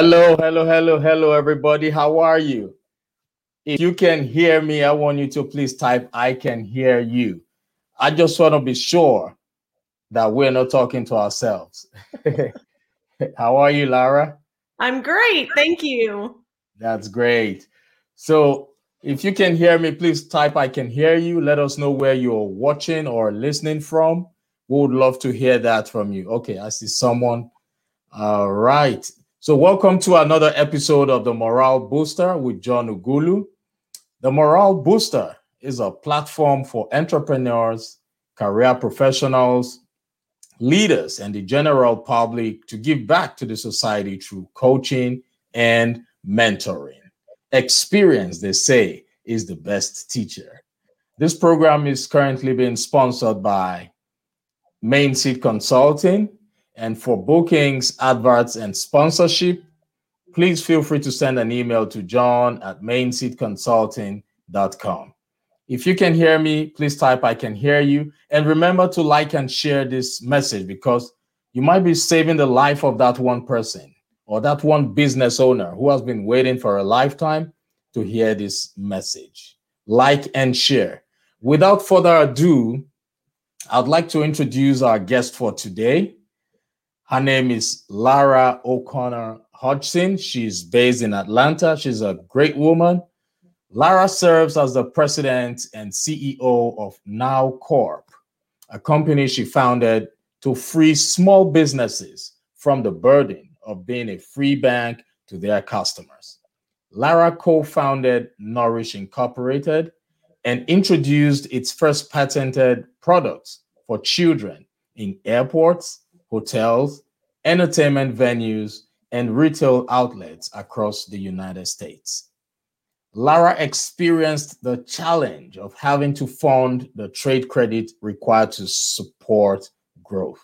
Hello, hello, hello, hello, everybody. How are you? If you can hear me, I want you to please type I can hear you. I just want to be sure that we're not talking to ourselves. How are you, Lara? I'm great. Thank you. That's great. So, if you can hear me, please type I can hear you. Let us know where you're watching or listening from. We would love to hear that from you. Okay, I see someone. All right. So, welcome to another episode of the Morale Booster with John Ughulu. The Morale Booster is a platform for entrepreneurs, career professionals, leaders, and the general public to give back to the society through coaching and mentoring. Experience, they say, is the best teacher. This program is currently being sponsored by Main Seat Consulting and for bookings, adverts, and sponsorship, please feel free to send an email to john at mainseatconsulting.com. If you can hear me, please type I can hear you. And remember to like and share this message because you might be saving the life of that one person or that one business owner who has been waiting for a lifetime to hear this message. Like and share. Without further ado, I'd like to introduce our guest for today. Her name is Lara O'Connor Hodgson. She's based in Atlanta. She's a great woman. Lara serves as the president and CEO of Now Corp, a company she founded to free small businesses from the burden of being a free bank to their customers. Lara co founded Nourish Incorporated and introduced its first patented products for children in airports, hotels, entertainment venues, and retail outlets across the United States. Lara experienced the challenge of having to fund the trade credit required to support growth.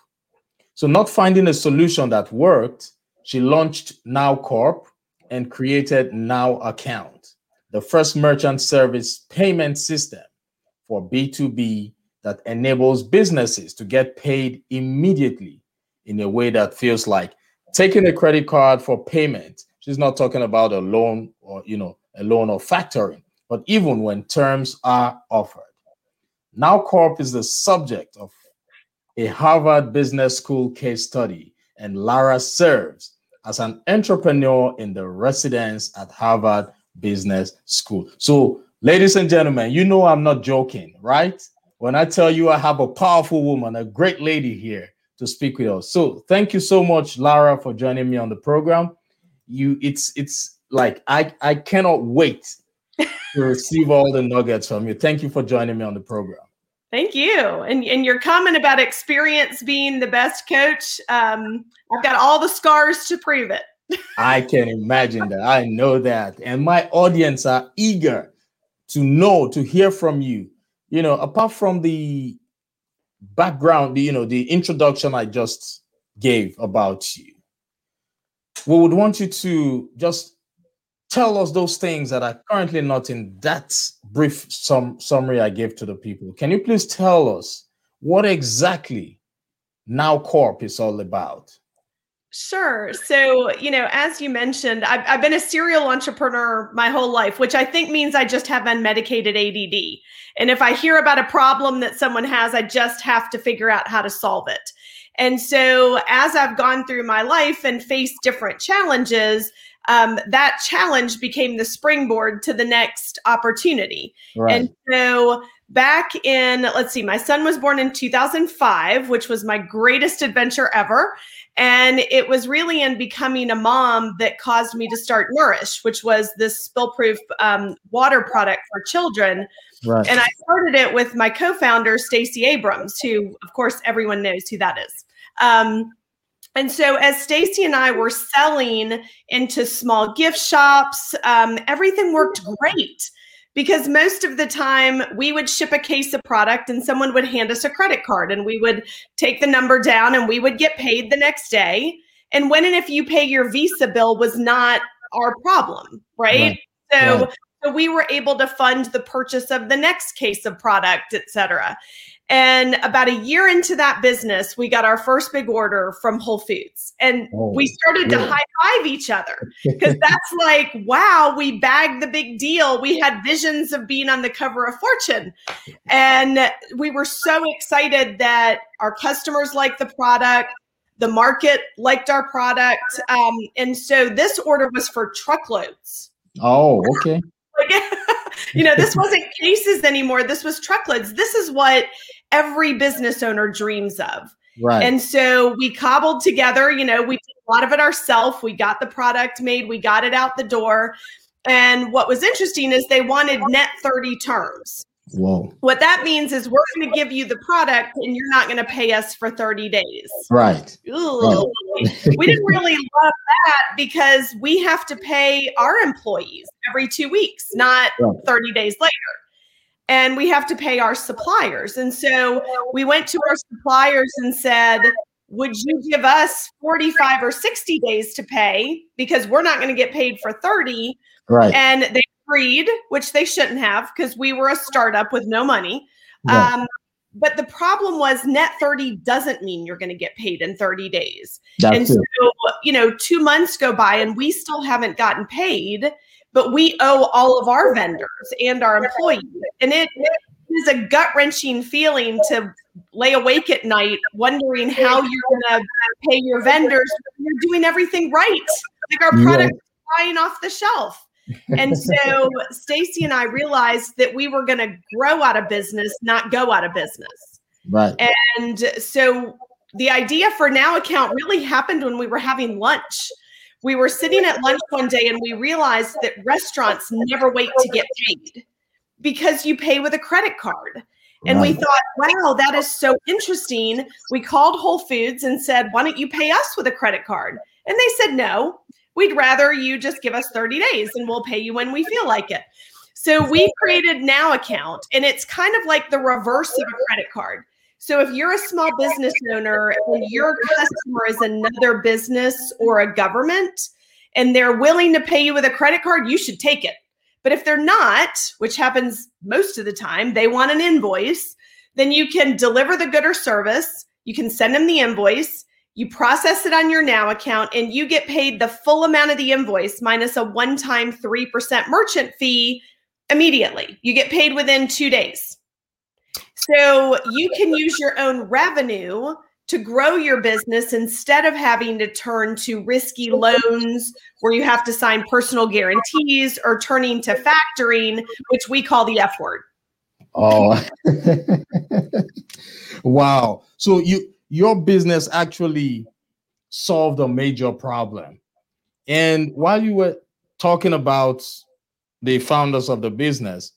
So, not finding a solution that worked, she launched Now Corp and created Now Account, the first merchant service payment system for B2B that enables businesses to get paid immediately in a way that feels like taking a credit card for payment. She's not talking about a loan or, you know, a loan or factoring, but even when terms are offered. Now Corp is the subject of a Harvard Business School case study, and Lara serves as an entrepreneur in the residence at Harvard Business School. So, ladies and gentlemen, you know I'm not joking, right? When I tell you I have a powerful woman, a great lady here to speak with us. So thank you so much, Lara, for joining me on the program. You, it's it's like I I cannot wait to receive all the nuggets from you. Thank you for joining me on the program. Thank you. And and your comment about experience being the best coach, um, I've got all the scars to prove it. I can imagine that. I know that. And my audience are eager to know, to hear from you. You know, apart from the background, you know, the introduction I just gave about you, we would want you to just tell us those things that are currently not in that brief sum, summary I gave to the people. Can you please tell us what exactly Now Corp is all about? Sure. So, you know, as you mentioned, I've, I've, been a serial entrepreneur my whole life, which I think means I just have unmedicated ADD. And if I hear about a problem that someone has, I just have to figure out how to solve it. And so, as I've gone through my life and faced different challenges, um, that challenge became the springboard to the next opportunity. Right. And so, back in, let's see, my son was born in 2005, which was my greatest adventure ever. And it was really in becoming a mom that caused me to start Nourish, which was this spill proof um, water product for children. Right. And I started it with my co founder, Stacey Abrams, who, of course, everyone knows who that is. Um, and so, as Stacey and I were selling into small gift shops, um, everything worked great because most of the time we would ship a case of product and someone would hand us a credit card and we would take the number down and we would get paid the next day. And when and if you pay your Visa bill was not our problem, right? right. So, right. so we were able to fund the purchase of the next case of product, et cetera. And about a year into that business, we got our first big order from Whole Foods. And oh, we started to high five each other because that's like, wow, we bagged the big deal. We had visions of being on the cover of Fortune. And we were so excited that our customers liked the product, the market liked our product. Um, and so this order was for truckloads. Oh, okay. you know, this wasn't cases anymore. This was truckloads. This is what every business owner dreams of. Right. And so we cobbled together, you know, we did a lot of it ourselves. We got the product made, we got it out the door. And what was interesting is they wanted net 30 terms. Whoa. What that means is we're going to give you the product and you're not going to pay us for 30 days. Right. right. we didn't really love that because we have to pay our employees every two weeks, not right. 30 days later and we have to pay our suppliers. And so we went to our suppliers and said, would you give us 45 or 60 days to pay? Because we're not going to get paid for 30 right. And they agreed which they shouldn't have because we were a startup with no money. Um, but the problem was net 30 doesn't mean you're going to get paid in 30 days. That's and it. so you know two months go by and we still haven't gotten paid but we owe all of our vendors and our employees. And it is a gut wrenching feeling to lay awake at night wondering how you're going to pay your vendors. You're doing everything right. Like our product yeah. flying off the shelf. and so Stacey and I realized that we were going to grow out of business, not go out of business. Right. And so the idea for Now Account really happened when we were having lunch we were sitting at lunch one day and we realized that restaurants never wait to get paid because you pay with a credit card. And we thought, wow, that is so interesting. We called Whole Foods and said, why don't you pay us with a credit card? And they said, no, we'd rather you just give us 30 days and we'll pay you when we feel like it. So we created Now Account, and it's kind of like the reverse of a credit card. So if you're a small business owner and your customer is another business or a government and they're willing to pay you with a credit card, you should take it. But if they're not, which happens most of the time, they want an invoice, then you can deliver the good or service, you can send them the invoice, you process it on your now account and you get paid the full amount of the invoice minus a one-time 3% merchant fee immediately. You get paid within 2 days. So you can use your own revenue to grow your business instead of having to turn to risky loans where you have to sign personal guarantees or turning to factoring, which we call the F word. Oh, wow. So you your business actually solved a major problem. And while you were talking about the founders of the business,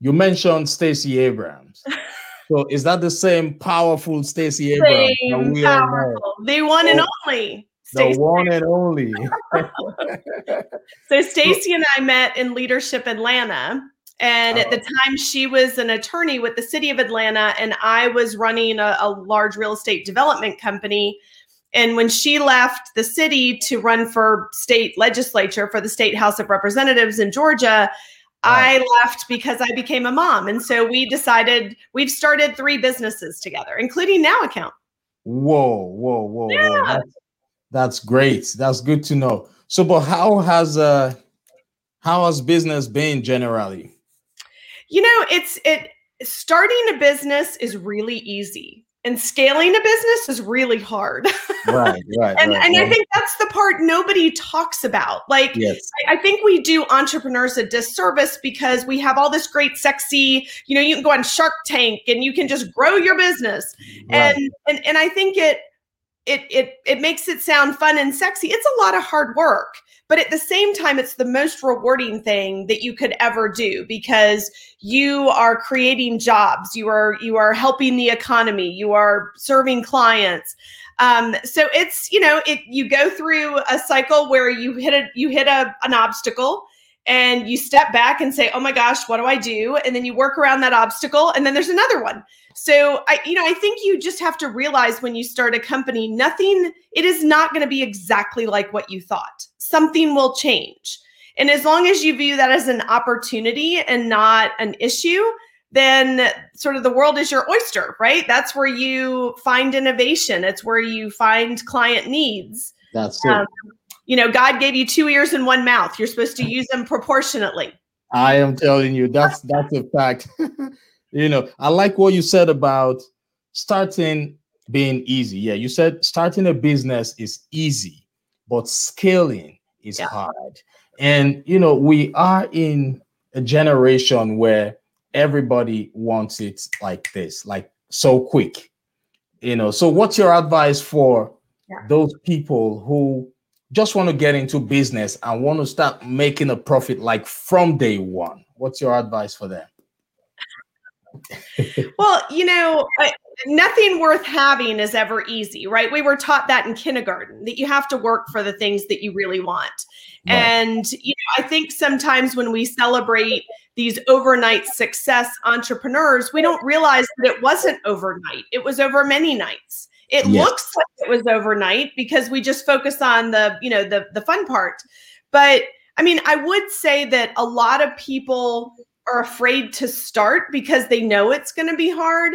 you mentioned Stacey Abrams. So is that the same powerful Stacey Abrams? Same powerful. The one and oh, only. The one and only. so Stacey and I met in Leadership Atlanta. And at the oh. time, she was an attorney with the city of Atlanta, and I was running a, a large real estate development company. And when she left the city to run for state legislature for the state House of Representatives in Georgia, I left because I became a mom. And so we decided we've started three businesses together, including Now Account. Whoa, whoa, whoa, yeah. whoa. That's, that's great. That's good to know. So, but how has uh how has business been generally? You know, it's it starting a business is really easy. And scaling a business is really hard. right, right. and right, and right. I think that's the part nobody talks about. Like, yes. I, I think we do entrepreneurs a disservice because we have all this great, sexy, you know, you can go on Shark Tank and you can just grow your business. Right. And and and I think it it it it makes it sound fun and sexy. It's a lot of hard work. But at the same time, it's the most rewarding thing that you could ever do because you are creating jobs, you are you are helping the economy, you are serving clients. Um, so it's you know it you go through a cycle where you hit a you hit a, an obstacle and you step back and say oh my gosh what do i do and then you work around that obstacle and then there's another one so i you know i think you just have to realize when you start a company nothing it is not going to be exactly like what you thought. Something will change. And as long as you view that as an opportunity and not an issue then sort of the world is your oyster right? That's where you find innovation. It's where you find client needs. That's it. um, you know god gave you two ears and one mouth. You're supposed to use them proportionately. I am telling you, that's that's a fact. you know, I like what you said about starting being easy. Yeah, you said starting a business is easy, but scaling is Yeah. hard. And you know, we are in a generation where everybody wants it like this, like so quick. You know, so what's your advice for Yeah. those people who just want to get into business and want to start making a profit like from day one? What's your advice for them? Well you know nothing worth having is ever easy right we were taught that in kindergarten that you have to work for the things that you really want Right. and you know i think sometimes when we celebrate these overnight success entrepreneurs we don't realize that it wasn't overnight it was over many nights it Yes. looks like it was overnight because we just focus on the you know the the fun part but i mean i would say that a lot of people are afraid to start because they know it's going to be hard.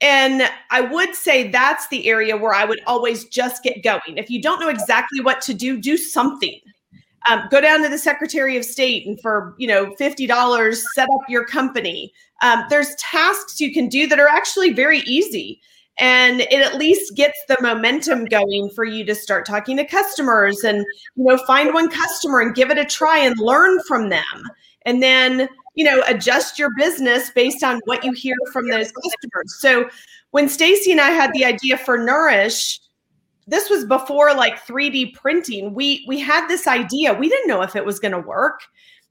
And i would say that's the area where i would always just get going. If you don't know exactly what to do do something. Um, go down to the secretary of state and for you know $50 set up your company. Um, there's tasks you can do that are actually very easy. And it at least gets the momentum going for you to start talking to customers and you know find one customer and give it a try and learn from them. And then you know adjust your business based on what you hear from those customers. So when stacey and i had the idea for nourish this was before like 3d printing. We we had this idea. We didn't know if it was going to work.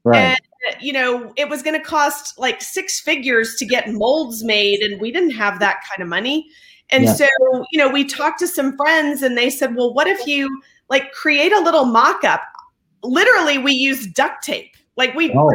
Right. and you know it was going to cost like six figures to get molds made and we didn't have that kind of money. And Yeah. so you know we talked to some friends and they said well what if you like create a little mock-up? Literally we used duct tape. Like we Oh.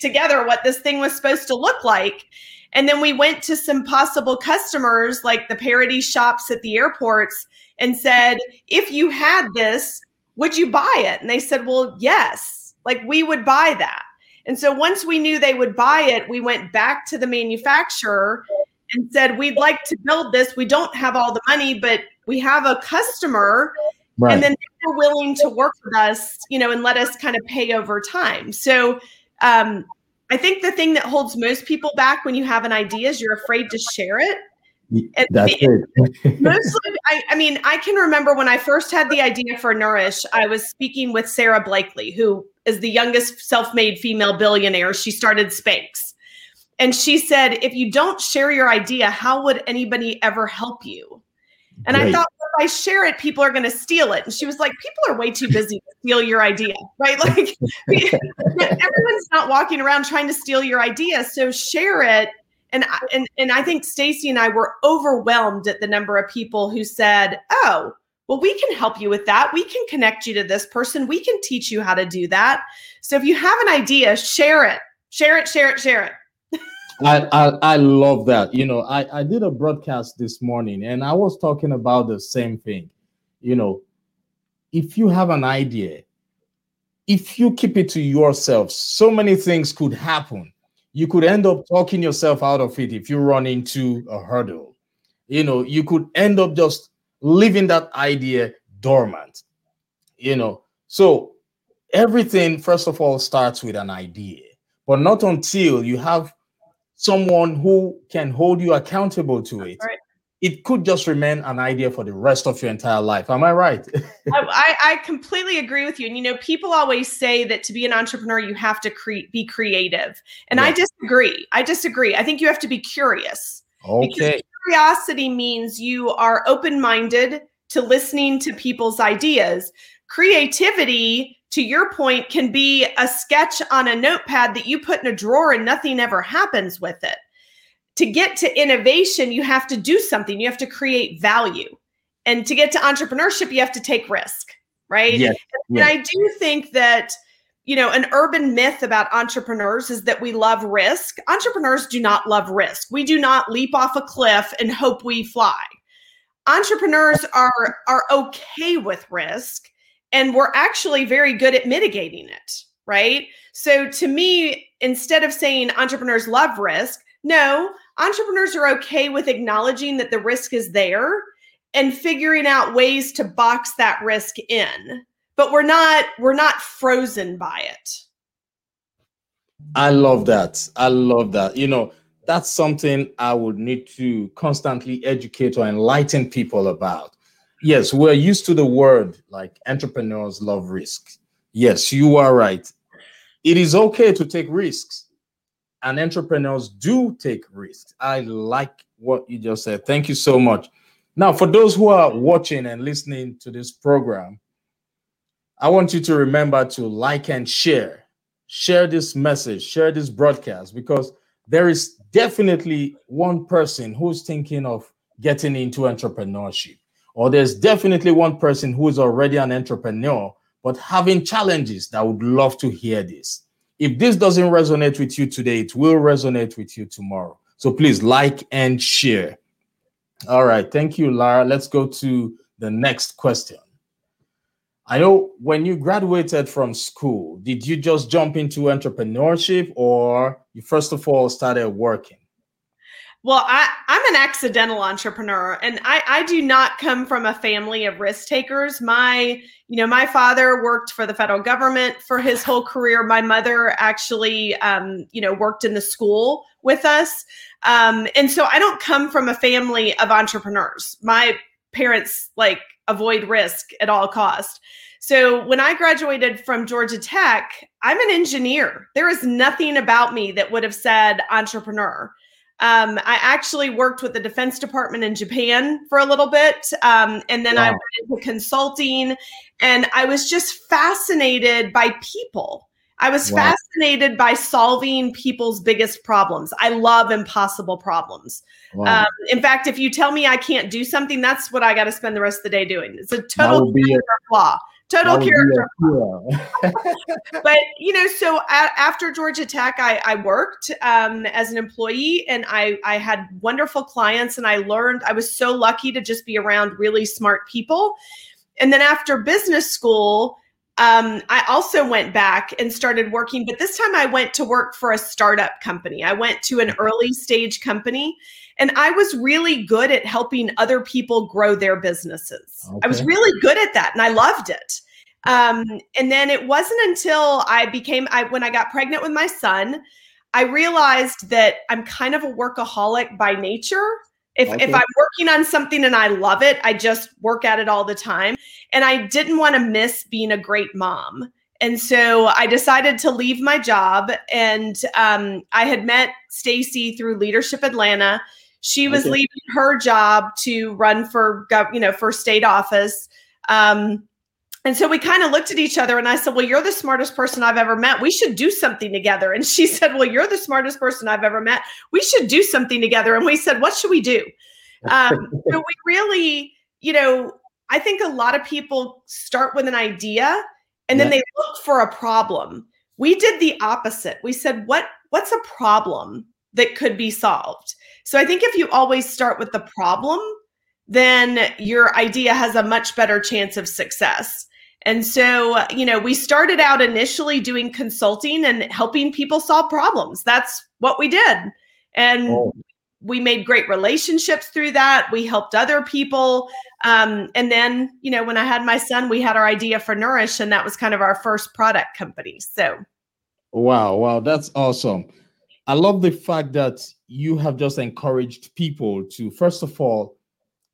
Together what this thing was supposed to look like. And then we went to some possible customers like the Paradies shops at the airports and said if you had this would you buy it? And they said well yes like we would buy that. And so once we knew they would buy it we went back to the manufacturer and said we'd like to build this. We don't have all the money but we have a customer. Right. and then they were willing to work with us you know and let us kind of pay over time. So um, i think the thing that holds most people back when you have an idea is you're afraid to share it. And That's it. mostly I, I mean i can remember when i first had the idea for nourish i was speaking with sara blakely who is the youngest self-made female billionaire. She started spanx. And she said if you don't share your idea how would anybody ever help you and i thought well, if i share it people are going to steal it and she was like people are way too busy to steal your idea right like everyone's not walking around trying to steal your idea so share it and I- and and I think Stacy and I were overwhelmed at the number of people who said, "Oh, well, we can help you with that. We can connect you to this person. We can teach you how to do that." So if you have an idea, share it, share it, share it, share it. I, I I love that. You know, I I did a broadcast this morning and I was talking about the same thing. You know, if you have an idea, if you keep it to yourself, so many things could happen. You could end up talking yourself out of it if you run into a hurdle. You know, you could end up just leaving that idea dormant. You know, so everything first of all starts with an idea, but not until you have someone who can hold you accountable to it right. it could just remain an idea for the rest of your entire life. Am I right? I, I, completely agree with you. And you know, people always say that to be an entrepreneur, you have to cre- be creative, and yeah. I disagree. I disagree. I think you have to be curious. Okay. Because curiosity means you are open-minded to listening to people's ideas. Creativity, to your point, can be a sketch on a notepad that you put in a drawer and nothing ever happens with it to get to innovation, you have to do something, you have to create value. And to get to entrepreneurship, you have to take risk, right? Yes. And, yes. I do think that, you know, an urban myth about entrepreneurs is that we love risk. Entrepreneurs do not love risk. We do not leap off a cliff and hope we fly. Entrepreneurs are are okay with risk and we're actually very good at mitigating it, right? So to me, instead of saying entrepreneurs love risk, no, entrepreneurs are okay with acknowledging that the risk is there and figuring out ways to box that risk in. But we're not we're not frozen by it. I love that. I love that. You know, that's something I would need to constantly educate or enlighten people about. Yes, we're used to the word like entrepreneurs love risk. Yes, you are right. It is okay to take risks and entrepreneurs do take risks. I like what you just said. Thank you so much. Now, for those who are watching and listening to this program, I want you to remember to like and share. Share this message, share this broadcast, because there is definitely one person who's thinking of getting into entrepreneurship, or there's definitely one person who is already an entrepreneur but having challenges that would love to hear this. If this doesn't resonate with you today, it will resonate with you tomorrow. So please like and share. All right. Thank you, Lara. Let's go to the next question. I know when you graduated from school, did you just jump into entrepreneurship or you first of all started working? Well, I, I'm an accidental entrepreneur and I, I do not come from a family of risk takers. My, you know, my father worked for the federal government for his whole career. My mother actually, um, you know, worked in the school with us. Um, and so I don't come from a family of entrepreneurs. My parents like avoid risk at all cost. So when I graduated from Georgia Tech, I'm an engineer. There is nothing about me that would have said entrepreneur. Um, I actually worked with the Defense Department in Japan for a little bit. Um, and then wow. I went into consulting and I was just fascinated by people. I was wow. fascinated by solving people's biggest problems. I love impossible problems. Wow. Um, in fact, if you tell me I can't do something, that's what I got to spend the rest of the day doing. It's a total flaw total character. but you know, so a- after Georgia Tech, I, I worked um, as an employee, and I I had wonderful clients, and I learned. I was so lucky to just be around really smart people. And then after business school, um, I also went back and started working, but this time I went to work for a startup company. I went to an early stage company and I was really good at helping other people grow their businesses. Okay. I was really good at that and I loved it. Um, and then it wasn't until I became, I, when I got pregnant with my son, I realized that I'm kind of a workaholic by nature. If, okay. if I'm working on something and I love it, I just work at it all the time. And I didn't want to miss being a great mom. And so I decided to leave my job. And um, I had met Stacey through Leadership Atlanta. She was okay. leaving her job to run for, you know, for state office. Um, and so we kind of looked at each other and I said, Well, you're the smartest person I've ever met. We should do something together. And she said, Well, you're the smartest person I've ever met. We should do something together. And we said, What should we do? Um, so we really, you know, I think a lot of people start with an idea and then yeah. they look for a problem. We did the opposite. We said, What what's a problem that could be solved? So I think if you always start with the problem, then your idea has a much better chance of success. And so, you know, we started out initially doing consulting and helping people solve problems. That's what we did. And oh. we made great relationships through that. We helped other people. Um, and then, you know, when I had my son, we had our idea for Nourish, and that was kind of our first product company. So, wow, wow, that's awesome. I love the fact that you have just encouraged people to, first of all,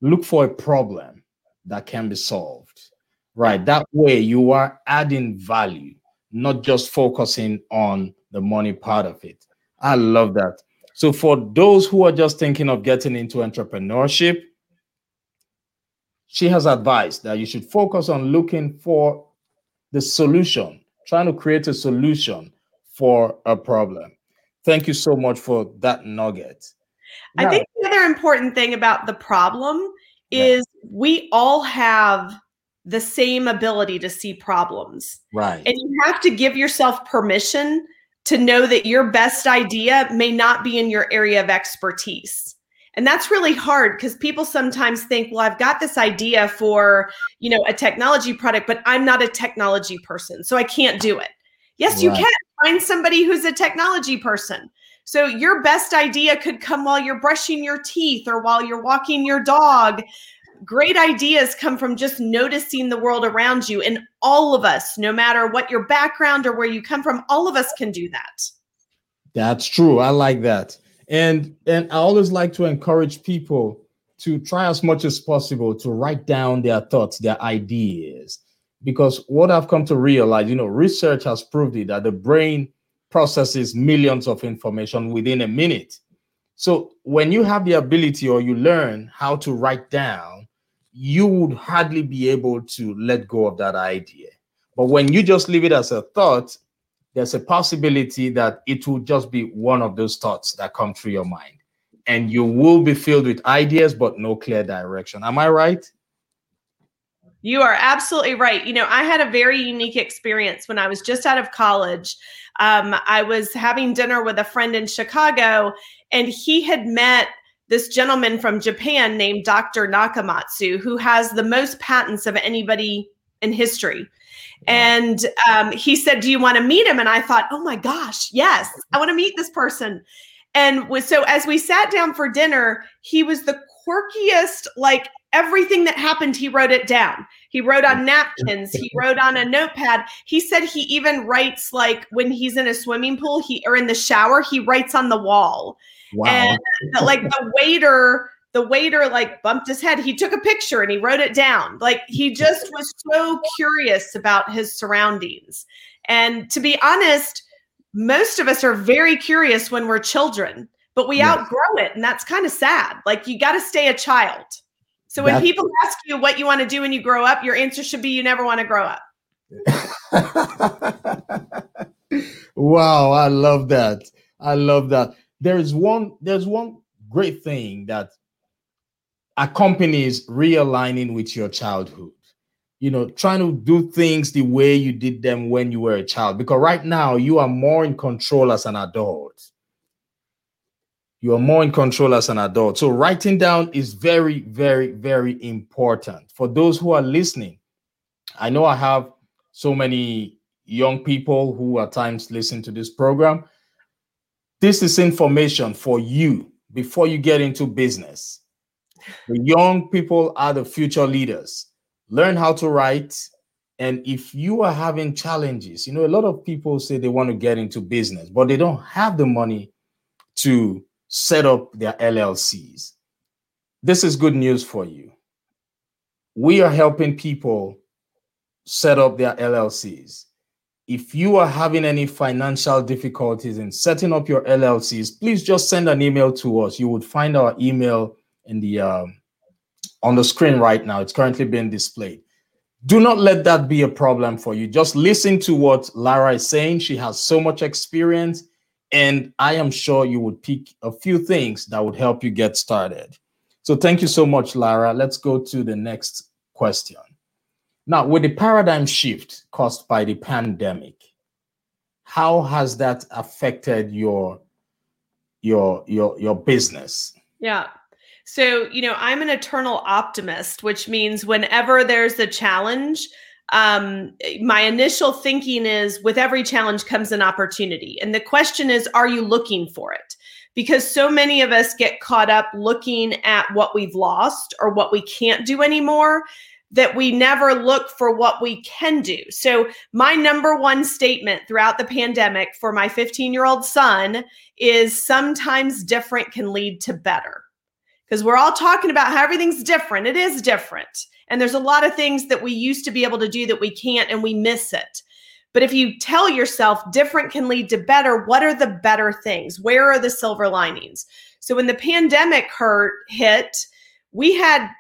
look for a problem that can be solved. Right. That way you are adding value, not just focusing on the money part of it. I love that. So, for those who are just thinking of getting into entrepreneurship, she has advised that you should focus on looking for the solution, trying to create a solution for a problem. Thank you so much for that nugget. Now, I think the other important thing about the problem is yeah. we all have the same ability to see problems. Right. And you have to give yourself permission to know that your best idea may not be in your area of expertise. And that's really hard because people sometimes think, well, I've got this idea for, you know, a technology product, but I'm not a technology person, so I can't do it. Yes, right. you can find somebody who's a technology person. So your best idea could come while you're brushing your teeth or while you're walking your dog great ideas come from just noticing the world around you. And all of us, no matter what your background or where you come from, all of us can do that. That's true. I like that. And and I always like to encourage people to try as much as possible to write down their thoughts, their ideas. Because what I've come to realize, you know, research has proved it that the brain processes millions of information within a minute. So when you have the ability or you learn how to write down you would hardly be able to let go of that idea. But when you just leave it as a thought, there's a possibility that it will just be one of those thoughts that come through your mind. And you will be filled with ideas, but no clear direction. Am I right? You are absolutely right. You know, I had a very unique experience when I was just out of college. Um, I was having dinner with a friend in Chicago, and he had met this gentleman from Japan named Dr. Nakamatsu, who has the most patents of anybody in history. And um, he said, Do you want to meet him? And I thought, Oh my gosh, yes, I want to meet this person. And so as we sat down for dinner, he was the quirkiest, like everything that happened, he wrote it down. He wrote on napkins, he wrote on a notepad. He said he even writes like when he's in a swimming pool, he or in the shower, he writes on the wall. Wow. And the, like the waiter, the waiter like bumped his head. He took a picture and he wrote it down. Like he just was so curious about his surroundings. And to be honest, most of us are very curious when we're children, but we yes. outgrow it. And that's kind of sad. Like you got to stay a child. So when that's- people ask you what you want to do when you grow up, your answer should be you never want to grow up. wow, I love that. I love that there's one there's one great thing that accompanies realigning with your childhood you know trying to do things the way you did them when you were a child because right now you are more in control as an adult you are more in control as an adult so writing down is very very very important for those who are listening i know i have so many young people who at times listen to this program this is information for you before you get into business. The young people are the future leaders. Learn how to write. And if you are having challenges, you know, a lot of people say they want to get into business, but they don't have the money to set up their LLCs. This is good news for you. We are helping people set up their LLCs if you are having any financial difficulties in setting up your LLCs, please just send an email to us. You would find our email in the um, on the screen right now. It's currently being displayed. Do not let that be a problem for you. Just listen to what Lara is saying. She has so much experience, and I am sure you would pick a few things that would help you get started. So thank you so much, Lara. Let's go to the next question. Now, with the paradigm shift caused by the pandemic, how has that affected your your your your business? Yeah. So, you know, I'm an eternal optimist, which means whenever there's a challenge, um, my initial thinking is with every challenge comes an opportunity. And the question is, are you looking for it? Because so many of us get caught up looking at what we've lost or what we can't do anymore that we never look for what we can do. So, my number one statement throughout the pandemic for my 15 year old son is sometimes different can lead to better. Because we're all talking about how everything's different. It is different. And there's a lot of things that we used to be able to do that we can't and we miss it. But if you tell yourself different can lead to better, what are the better things? Where are the silver linings? So when the pandemic hurt hit, we had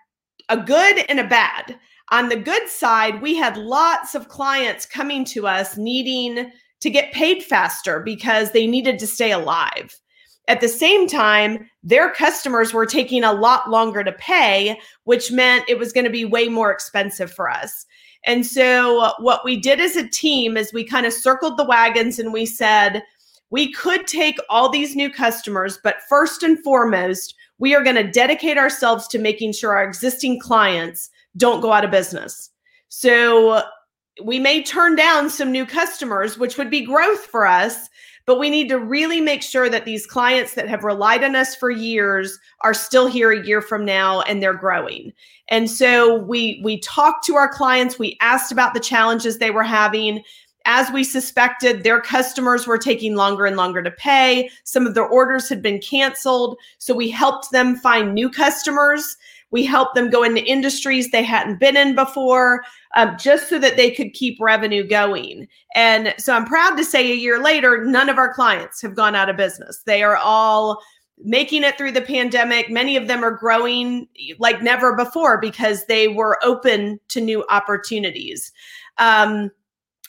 a good and a bad. On the good side, we had lots of clients coming to us needing to get paid faster because they needed to stay alive. At the same time, their customers were taking a lot longer to pay, which meant it was going to be way more expensive for us. And so, what we did as a team is we kind of circled the wagons and we said, we could take all these new customers, but first and foremost, we are going to dedicate ourselves to making sure our existing clients don't go out of business. So, we may turn down some new customers, which would be growth for us, but we need to really make sure that these clients that have relied on us for years are still here a year from now and they're growing. And so we we talked to our clients, we asked about the challenges they were having. As we suspected, their customers were taking longer and longer to pay. Some of their orders had been canceled. So we helped them find new customers. We helped them go into industries they hadn't been in before, um, just so that they could keep revenue going. And so I'm proud to say a year later, none of our clients have gone out of business. They are all making it through the pandemic. Many of them are growing like never before because they were open to new opportunities. Um,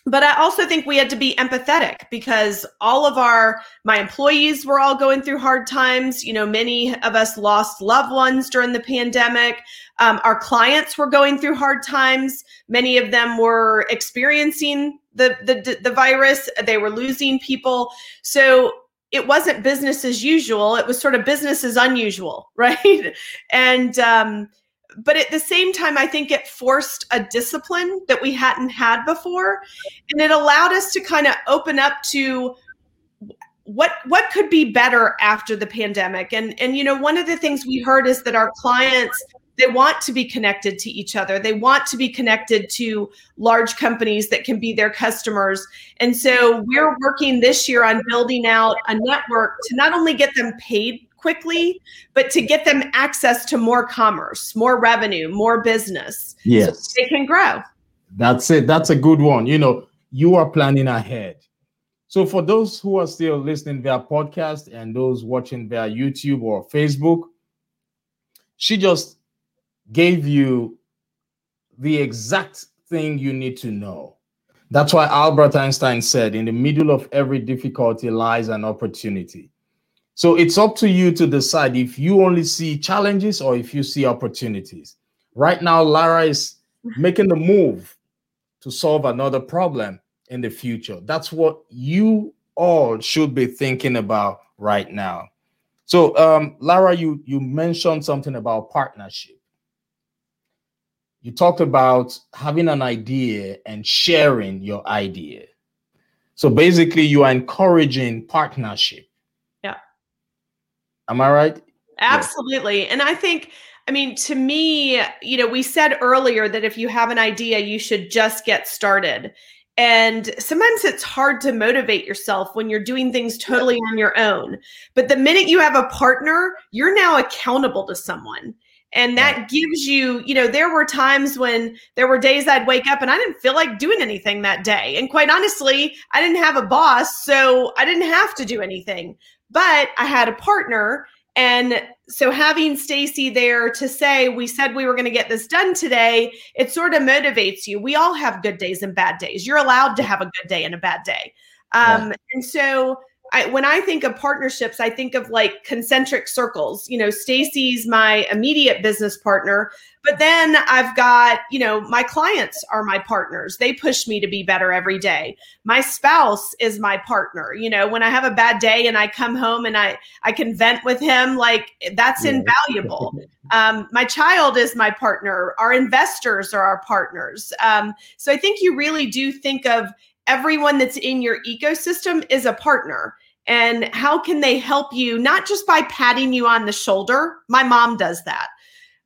but i also think we had to be empathetic because all of our my employees were all going through hard times. You know many of us lost loved ones during the pandemic. Um, our clients were going through hard times. Many of them were experiencing the, the the virus. They were losing people. So it wasn't business as usual. It was sort of business as unusual right? And um, but at the same time, I think it forced a discipline that we hadn't had before. And it allowed us to kind of open up to what what could be better after the pandemic. And and you know, one of the things we heard is that our clients they want to be connected to each other. They want to be connected to large companies that can be their customers. And so we're working this year on building out a network to not only get them paid quickly, but to get them access to more commerce, more revenue, more business. Yes. So they can grow. That's it. That's a good one. You know, you are planning ahead. So for those who are still listening via podcast and those watching via YouTube or Facebook, she just gave you the exact thing you need to know. That's why Albert Einstein said, in the middle of every difficulty lies an opportunity. So it's up to you to decide if you only see challenges or if you see opportunities. Right now, Lara is making the move to solve another problem in the future. That's what you all should be thinking about right now. So, um, Lara, you you mentioned something about partnership. You talked about having an idea and sharing your idea. So basically, you are encouraging partnership Am I right? Absolutely. Yes. And I think, I mean, to me, you know, we said earlier that if you have an idea, you should just get started. And sometimes it's hard to motivate yourself when you're doing things totally on your own. But the minute you have a partner, you're now accountable to someone. And that gives you, you know, there were times when there were days I'd wake up and I didn't feel like doing anything that day. And quite honestly, I didn't have a boss, so I didn't have to do anything but I had a partner. And so having Stacey there to say, we said we were going to get this done today, it sort of motivates you. We all have good days and bad days. You're allowed to have a good day and a bad day. Um. And so I, when I think of partnerships, I think of like concentric circles. You know, Stacey's my immediate business partner, but then I've got, you know, my clients are my partners. They push me to be better every day. My spouse is my partner. You know, when I have a bad day and I come home and I I can vent with him, like that's yeah. invaluable. Um, my child is my partner. Our investors are our partners. Um, so I think you really do think of everyone that's in your ecosystem is a partner and how can they help you not just by patting you on the shoulder my mom does that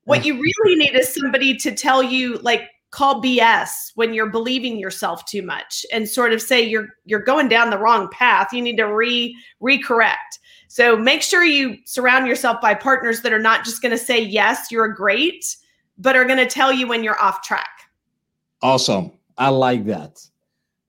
what you mm. really need is somebody to tell you like call bs when you're believing yourself too much and sort of say you're you're going down the wrong path you need to re recorrect So make sure you surround yourself by partners that are not just going to say, yes, you're great, but are going to tell you when you're off track. Awesome. I like that.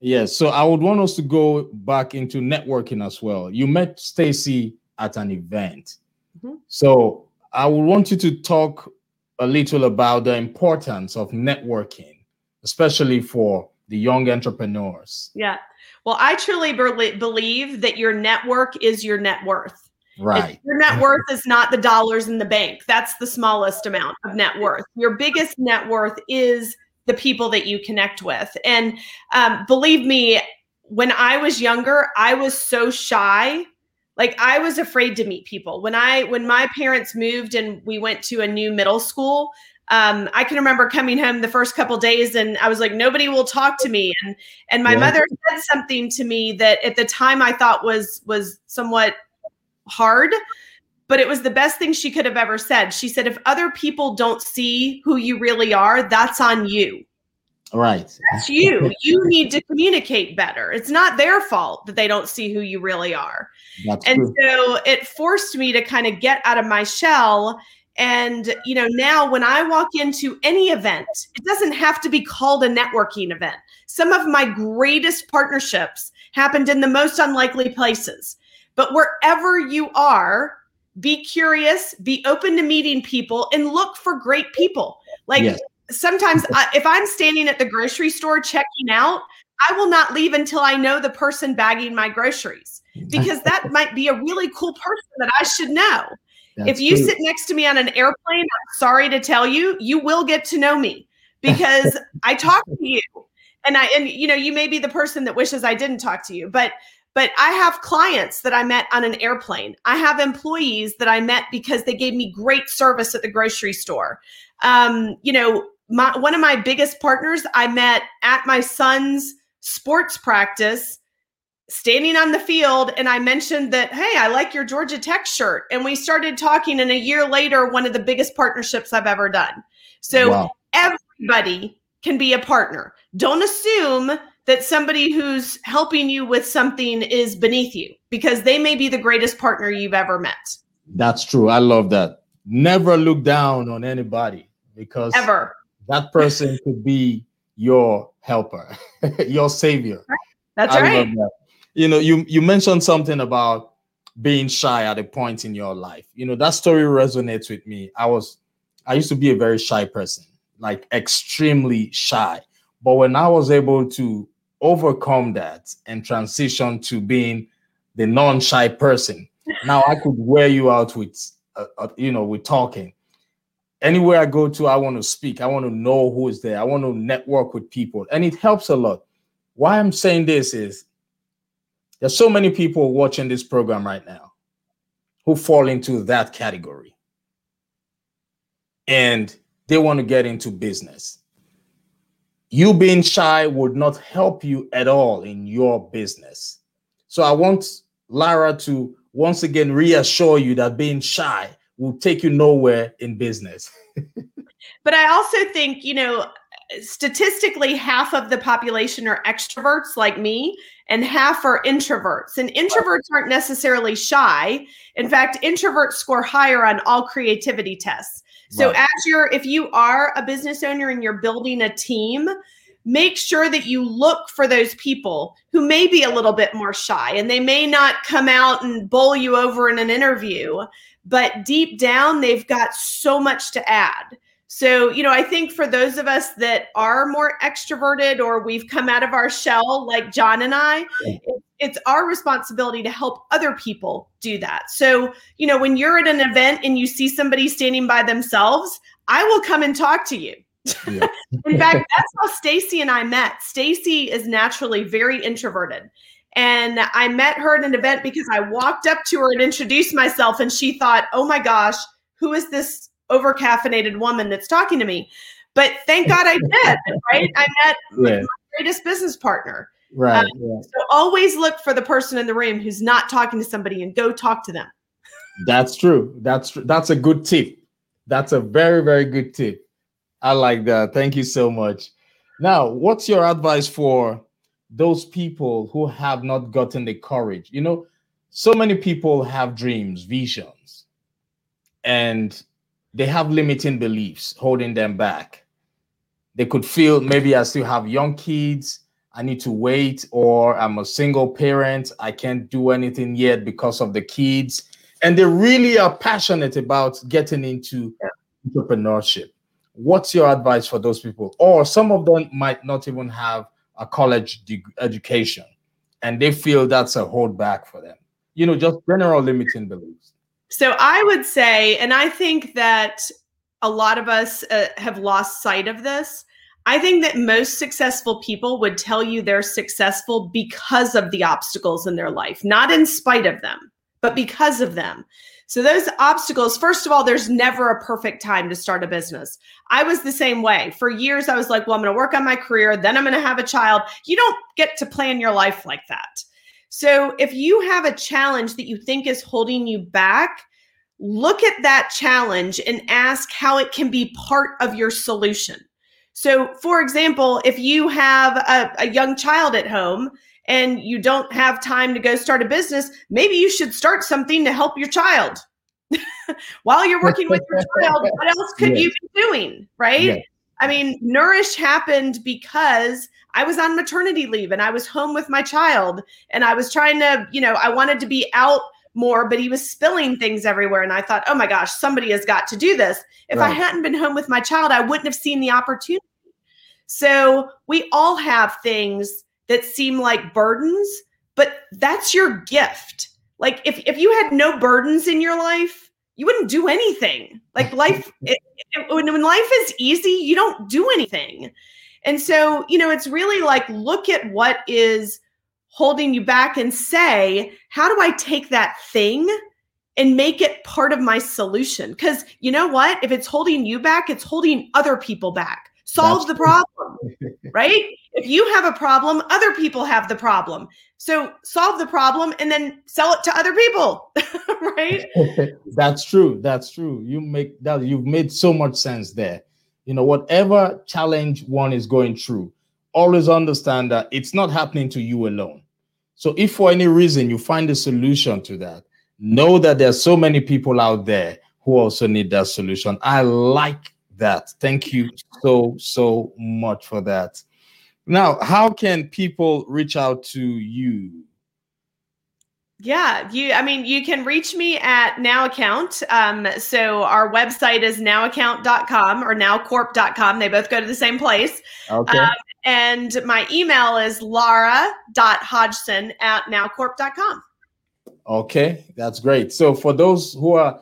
Yes. So I would want us to go back into networking as well. You met Stacey at an event. Mm-hmm. So I would want you to talk a little about the importance of networking, especially for the young entrepreneurs. Yeah. Well, I truly be- believe that your network is your net worth. Right. If your net worth is not the dollars in the bank. That's the smallest amount of net worth. Your biggest net worth is the people that you connect with. And um, believe me, when I was younger, I was so shy. Like I was afraid to meet people. When I when my parents moved and we went to a new middle school, um, I can remember coming home the first couple days and I was like, nobody will talk to me. And and my yeah. mother said something to me that at the time I thought was was somewhat hard, but it was the best thing she could have ever said. She said, if other people don't see who you really are, that's on you. Right. That's you. You need to communicate better. It's not their fault that they don't see who you really are. That's and true. so it forced me to kind of get out of my shell and, you know, now when I walk into any event, it doesn't have to be called a networking event. Some of my greatest partnerships happened in the most unlikely places. But wherever you are, be curious, be open to meeting people, and look for great people. Like yes. sometimes, I, if I'm standing at the grocery store checking out, I will not leave until I know the person bagging my groceries because that might be a really cool person that I should know. That's if you true. sit next to me on an airplane, I'm sorry to tell you, you will get to know me because I talk to you. And I and you know, you may be the person that wishes I didn't talk to you, but but I have clients that I met on an airplane. I have employees that I met because they gave me great service at the grocery store. Um, you know, my, one of my biggest partners I met at my son's sports practice standing on the field and I mentioned that, hey, I like your Georgia Tech shirt. And we started talking, and a year later, one of the biggest partnerships I've ever done. So wow. everybody can be a partner. Don't assume that somebody who's helping you with something is beneath you because they may be the greatest partner you've ever met. That's true. I love that. Never look down on anybody because ever that person could be your helper, your savior. That's I right. That you know, you you mentioned something about being shy at a point in your life. You know, that story resonates with me. I was I used to be a very shy person, like extremely shy. But when I was able to overcome that and transition to being the non-shy person, now I could wear you out with uh, uh, you know, with talking. Anywhere I go to, I want to speak. I want to know who is there. I want to network with people, and it helps a lot. Why I'm saying this is there's so many people watching this program right now who fall into that category. And they want to get into business. You being shy would not help you at all in your business. So I want Lara to once again reassure you that being shy will take you nowhere in business. but I also think, you know, statistically half of the population are extroverts like me and half are introverts and introverts aren't necessarily shy in fact introverts score higher on all creativity tests so right. as you're if you are a business owner and you're building a team make sure that you look for those people who may be a little bit more shy and they may not come out and bowl you over in an interview but deep down they've got so much to add so, you know, I think for those of us that are more extroverted or we've come out of our shell, like John and I, it's our responsibility to help other people do that. So, you know, when you're at an event and you see somebody standing by themselves, I will come and talk to you. Yeah. In fact, that's how Stacey and I met. Stacey is naturally very introverted. And I met her at an event because I walked up to her and introduced myself, and she thought, oh my gosh, who is this over caffeinated woman that's talking to me. But thank God I did, right? I met yeah. my greatest business partner. Right. Um, yeah. So always look for the person in the room who's not talking to somebody and go talk to them. That's true. That's true. That's a good tip. That's a very, very good tip. I like that. Thank you so much. Now, what's your advice for those people who have not gotten the courage? You know, so many people have dreams, visions, and they have limiting beliefs holding them back. They could feel maybe I still have young kids, I need to wait, or I'm a single parent, I can't do anything yet because of the kids. And they really are passionate about getting into entrepreneurship. What's your advice for those people? Or some of them might not even have a college education and they feel that's a holdback for them. You know, just general limiting beliefs. So I would say, and I think that a lot of us uh, have lost sight of this. I think that most successful people would tell you they're successful because of the obstacles in their life, not in spite of them, but because of them. So, those obstacles, first of all, there's never a perfect time to start a business. I was the same way. For years, I was like, well, I'm going to work on my career, then I'm going to have a child. You don't get to plan your life like that. So, if you have a challenge that you think is holding you back, look at that challenge and ask how it can be part of your solution. So, for example, if you have a, a young child at home and you don't have time to go start a business, maybe you should start something to help your child. While you're working with your child, what else could yes. you be doing? Right. Yes. I mean, Nourish happened because I was on maternity leave and I was home with my child and I was trying to, you know, I wanted to be out more, but he was spilling things everywhere. And I thought, oh my gosh, somebody has got to do this. If right. I hadn't been home with my child, I wouldn't have seen the opportunity. So we all have things that seem like burdens, but that's your gift. Like if, if you had no burdens in your life, you wouldn't do anything. Like life, it, it, when, when life is easy, you don't do anything. And so, you know, it's really like look at what is holding you back and say, how do I take that thing and make it part of my solution? Because you know what? If it's holding you back, it's holding other people back solve That's the problem, right? If you have a problem, other people have the problem. So solve the problem and then sell it to other people, right? That's true. That's true. You make that you've made so much sense there. You know, whatever challenge one is going through, always understand that it's not happening to you alone. So if for any reason you find a solution to that, know that there are so many people out there who also need that solution. I like that. Thank you so, so much for that. Now, how can people reach out to you? Yeah, you I mean you can reach me at Now Account. Um, so our website is nowaccount.com or nowcorp.com. They both go to the same place. Okay. Um, and my email is lara.hodgson at nowcorp.com. Okay, that's great. So for those who are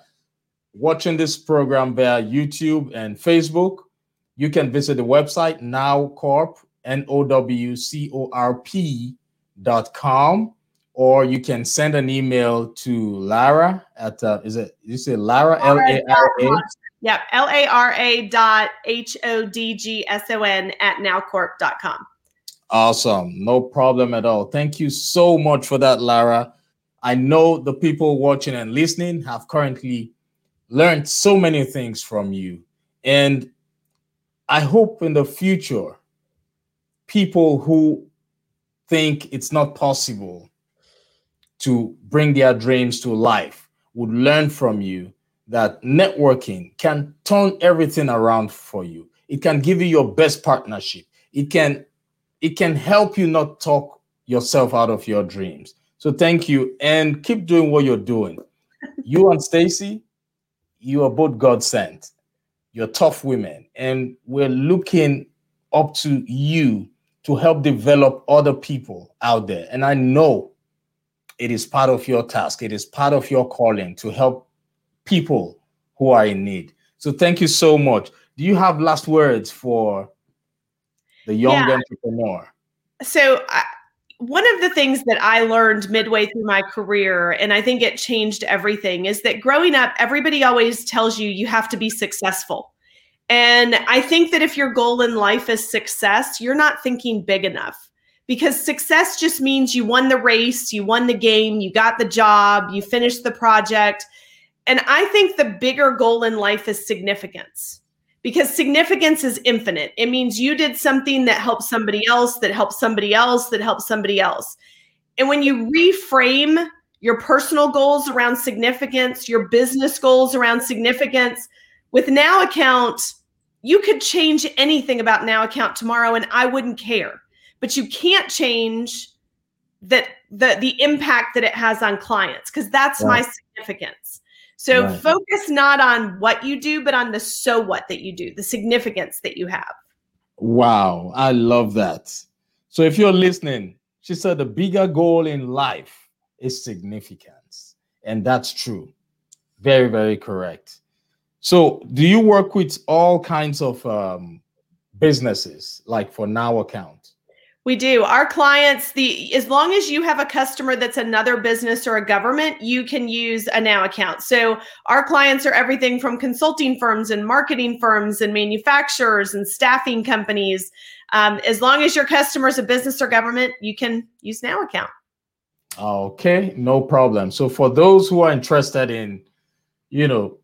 watching this program via YouTube and Facebook, you can visit the website nowcorp, N-O-W-C-O-R-P dot com, or you can send an email to Lara at, uh, is it, you say Lara, L-A-R-A? Yep, L-A-R-A dot H-O-D-G-S-O-N at nowcorp.com. Awesome. No problem at all. Thank you so much for that, Lara. I know the people watching and listening have currently learned so many things from you. And I hope in the future, people who think it's not possible to bring their dreams to life would learn from you that networking can turn everything around for you. It can give you your best partnership. It can it can help you not talk yourself out of your dreams. So thank you and keep doing what you're doing. You and Stacey, you are both God sent. You're tough women, and we're looking up to you to help develop other people out there. And I know it is part of your task, it is part of your calling to help people who are in need. So thank you so much. Do you have last words for the young yeah. entrepreneur? So I, one of the things that I learned midway through my career, and I think it changed everything, is that growing up, everybody always tells you you have to be successful. And I think that if your goal in life is success, you're not thinking big enough because success just means you won the race, you won the game, you got the job, you finished the project. And I think the bigger goal in life is significance because significance is infinite. It means you did something that helped somebody else, that helped somebody else, that helped somebody else. And when you reframe your personal goals around significance, your business goals around significance. With Now Account, you could change anything about Now Account tomorrow and I wouldn't care. But you can't change that the the impact that it has on clients because that's right. my significance. So right. focus not on what you do, but on the so what that you do, the significance that you have. Wow, I love that. So if you're listening, she said the bigger goal in life is significance. And that's true. Very, very correct. So do you work with all kinds of um, businesses, like for Now Account? We do. Our clients, the as long as you have a customer that's another business or a government, you can use a Now account. So our clients are everything from consulting firms and marketing firms and manufacturers and staffing companies. Um, as long as your customer is a business or government, you can use Now account. Okay, no problem. So for those who are interested in, you know,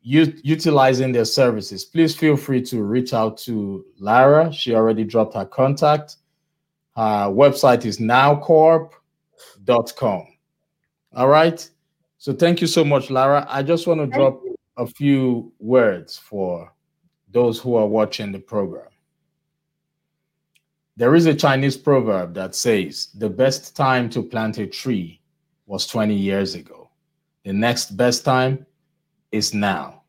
u- utilizing their services, please feel free to reach out to Lara. She already dropped her contact uh, website is nowcorp.com. All right. So thank you so much, Lara. I just want to drop a few words for those who are watching the program. There is a Chinese proverb that says the best time to plant a tree was 20 years ago. The next best time is now.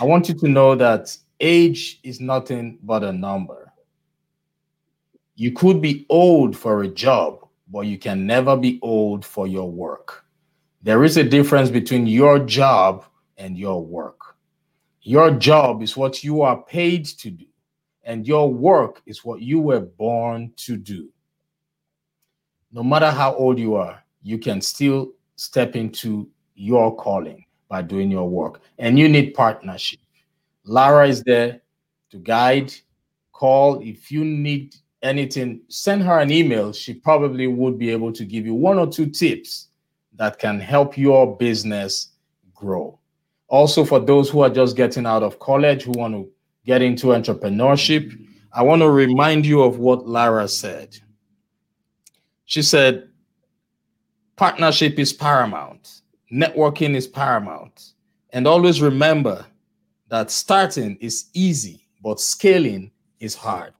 I want you to know that age is nothing but a number. You could be old for a job, but you can never be old for your work. There is a difference between your job and your work. Your job is what you are paid to do, and your work is what you were born to do. No matter how old you are, you can still step into your calling by doing your work, and you need partnership. Lara is there to guide, call if you need anything, send her an email. She probably would be able to give you one or two tips that can help your business grow. Also, for those who are just getting out of college, who want to get into entrepreneurship, I want to remind you of what Lara said. She said, partnership is paramount, networking is paramount. And always remember that starting is easy, but scaling is hard.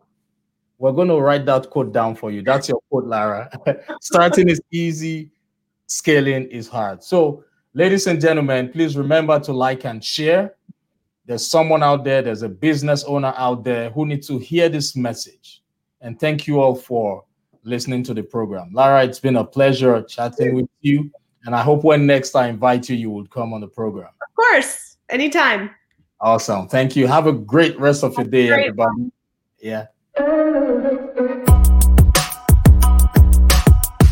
We're going to write that code down for you. That's your code, Lara. Starting is easy, scaling is hard. So, ladies and gentlemen, please remember to like and share. There's someone out there, there's a business owner out there who needs to hear this message. And thank you all for listening to the program. Lara, it's been a pleasure chatting with you. And I hope when next I invite you, you will come on the program. Of course, anytime. Awesome. Thank you. Have a great rest of your day, everybody. Yeah. Oh,